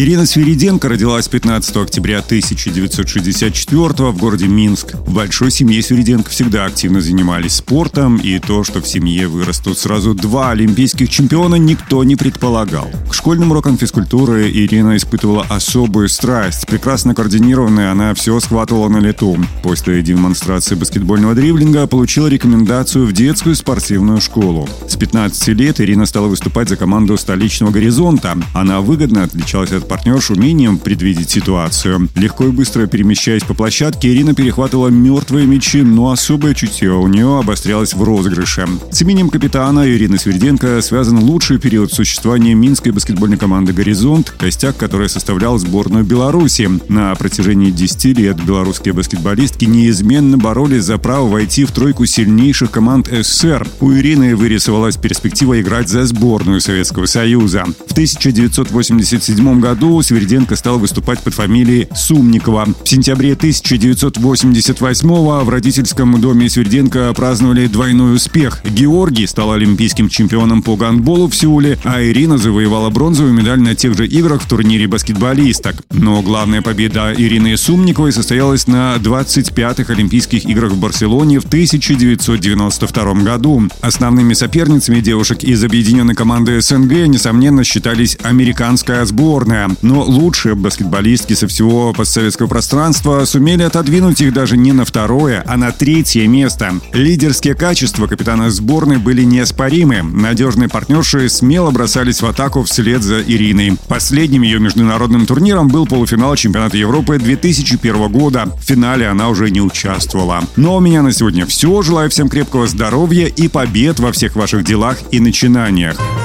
Ирина Свириденко родилась 15 октября 1964 в городе Минск. В большой семье Свириденко всегда активно занимались спортом, и то, что в семье вырастут сразу два олимпийских чемпиона, никто не предполагал. К школьным урокам физкультуры Ирина испытывала особую страсть. Прекрасно координированная, она все схватывала на лету. После демонстрации баскетбольного дривлинга получила рекомендацию в детскую спортивную школу. С 15 лет Ирина стала выступать за команду столичного «Горизонта». Она выгодно отличалась от партнерш умением предвидеть ситуацию. Легко и быстро перемещаясь по площадке, Ирина перехватывала мертвые мячи, но особое чутье у нее обострялось в розыгрыше. С именем капитана Ирины Сверденко связан лучший период существования минской баскетбольной команды «Горизонт», костяк которой составлял сборную Беларуси. На протяжении 10 лет белорусские баскетболистки неизменно боролись за право войти в тройку сильнейших команд СССР. У Ирины вырисовалась перспектива играть за сборную Советского Союза. В 1987 году году Сверденко стал выступать под фамилией Сумникова. В сентябре 1988 в родительском доме Сверденко праздновали двойной успех. Георгий стал олимпийским чемпионом по гандболу в Сеуле, а Ирина завоевала бронзовую медаль на тех же играх в турнире баскетболисток. Но главная победа Ирины Сумниковой состоялась на 25-х Олимпийских играх в Барселоне в 1992 году. Основными соперницами девушек из объединенной команды СНГ, несомненно, считались американская сборная. Но лучшие баскетболистки со всего постсоветского пространства сумели отодвинуть их даже не на второе, а на третье место. Лидерские качества капитана сборной были неоспоримы. Надежные партнерши смело бросались в атаку вслед за Ириной. Последним ее международным турниром был полуфинал чемпионата Европы 2001 года. В финале она уже не участвовала. Но у меня на сегодня все. Желаю всем крепкого здоровья и побед во всех ваших делах и начинаниях.